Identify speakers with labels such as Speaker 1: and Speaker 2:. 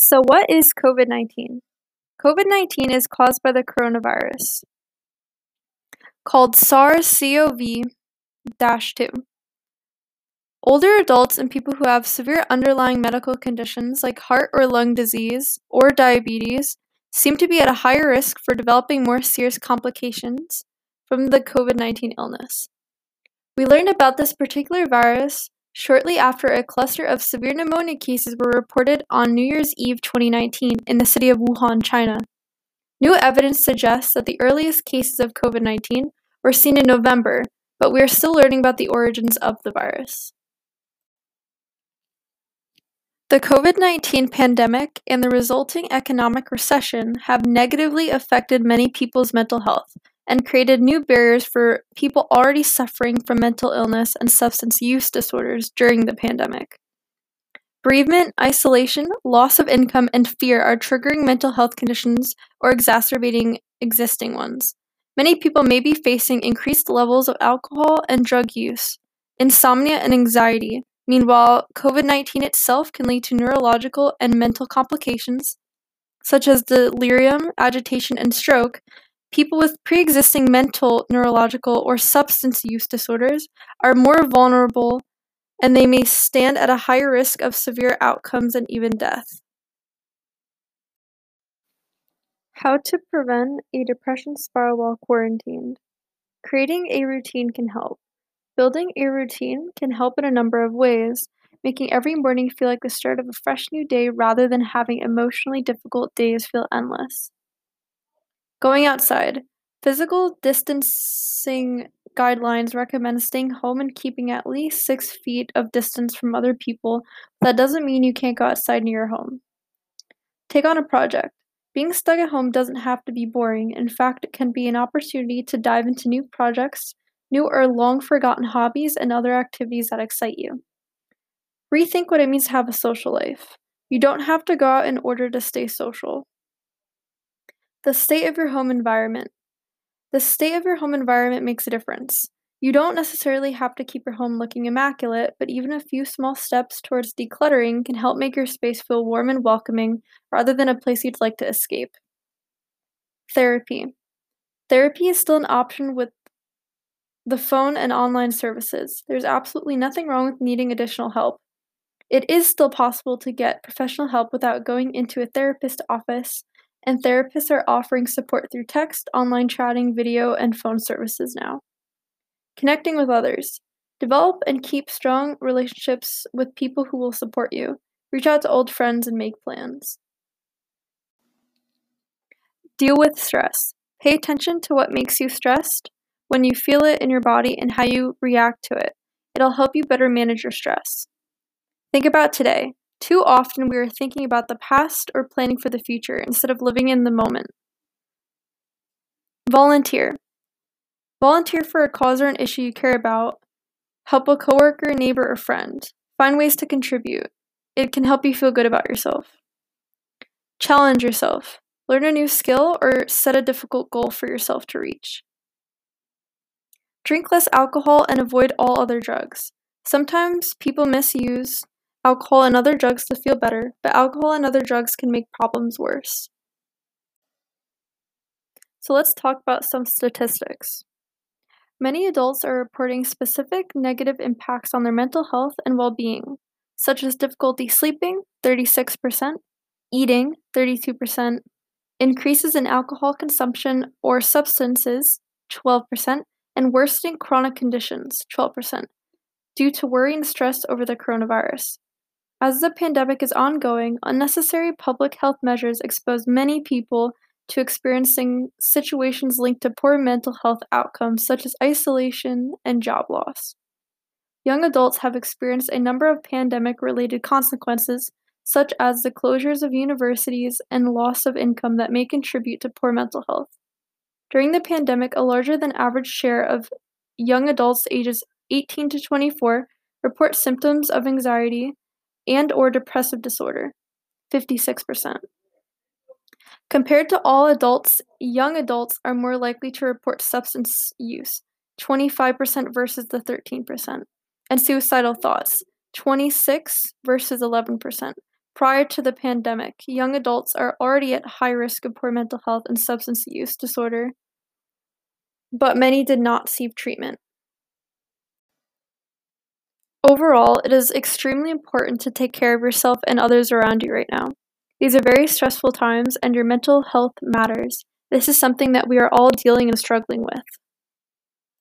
Speaker 1: So, what is COVID 19? COVID 19 is caused by the coronavirus called SARS CoV 2. Older adults and people who have severe underlying medical conditions like heart or lung disease or diabetes seem to be at a higher risk for developing more serious complications from the COVID 19 illness. We learned about this particular virus shortly after a cluster of severe pneumonia cases were reported on New Year's Eve 2019 in the city of Wuhan, China. New evidence suggests that the earliest cases of COVID 19 were seen in November, but we are still learning about the origins of the virus. The COVID 19 pandemic and the resulting economic recession have negatively affected many people's mental health and created new barriers for people already suffering from mental illness and substance use disorders during the pandemic. Bereavement, isolation, loss of income, and fear are triggering mental health conditions or exacerbating existing ones. Many people may be facing increased levels of alcohol and drug use, insomnia, and anxiety. Meanwhile, COVID 19 itself can lead to neurological and mental complications, such as delirium, agitation, and stroke, People with pre existing mental, neurological, or substance use disorders are more vulnerable and they may stand at a higher risk of severe outcomes and even death. How to prevent a depression spiral while quarantined. Creating a routine can help. Building a routine can help in a number of ways, making every morning feel like the start of a fresh new day rather than having emotionally difficult days feel endless. Going outside. Physical distancing guidelines recommend staying home and keeping at least six feet of distance from other people. That doesn't mean you can't go outside near your home. Take on a project. Being stuck at home doesn't have to be boring. In fact, it can be an opportunity to dive into new projects, new or long forgotten hobbies, and other activities that excite you. Rethink what it means to have a social life. You don't have to go out in order to stay social. The state of your home environment. The state of your home environment makes a difference. You don't necessarily have to keep your home looking immaculate, but even a few small steps towards decluttering can help make your space feel warm and welcoming rather than a place you'd like to escape. Therapy. Therapy is still an option with the phone and online services. There's absolutely nothing wrong with needing additional help. It is still possible to get professional help without going into a therapist office and therapists are offering support through text, online chatting, video, and phone services now. Connecting with others. Develop and keep strong relationships with people who will support you. Reach out to old friends and make plans. Deal with stress. Pay attention to what makes you stressed, when you feel it in your body, and how you react to it. It'll help you better manage your stress. Think about today. Too often we are thinking about the past or planning for the future instead of living in the moment. Volunteer. Volunteer for a cause or an issue you care about. Help a coworker, neighbor, or friend. Find ways to contribute. It can help you feel good about yourself. Challenge yourself. Learn a new skill or set a difficult goal for yourself to reach. Drink less alcohol and avoid all other drugs. Sometimes people misuse alcohol and other drugs to feel better, but alcohol and other drugs can make problems worse. So let's talk about some statistics. Many adults are reporting specific negative impacts on their mental health and well being, such as difficulty sleeping, 36%, eating, 32%, increases in alcohol consumption or substances, 12%, and worsening chronic conditions, 12%, due to worry and stress over the coronavirus. As the pandemic is ongoing, unnecessary public health measures expose many people to experiencing situations linked to poor mental health outcomes such as isolation and job loss. Young adults have experienced a number of pandemic related consequences, such as the closures of universities and loss of income that may contribute to poor mental health. During the pandemic, a larger than average share of young adults ages 18 to 24 report symptoms of anxiety, and or depressive disorder, 56%. Compared to all adults, young adults are more likely to report substance use, 25% versus the 13%, and suicidal thoughts, 26 versus 11%, Prior to the pandemic, young adults are already at high risk of poor mental health and substance use disorder, but many did not seek treatment. Overall, it is extremely important to take care of yourself and others around you right now. These are very stressful times, and your mental health matters. This is something that we are all dealing and struggling with.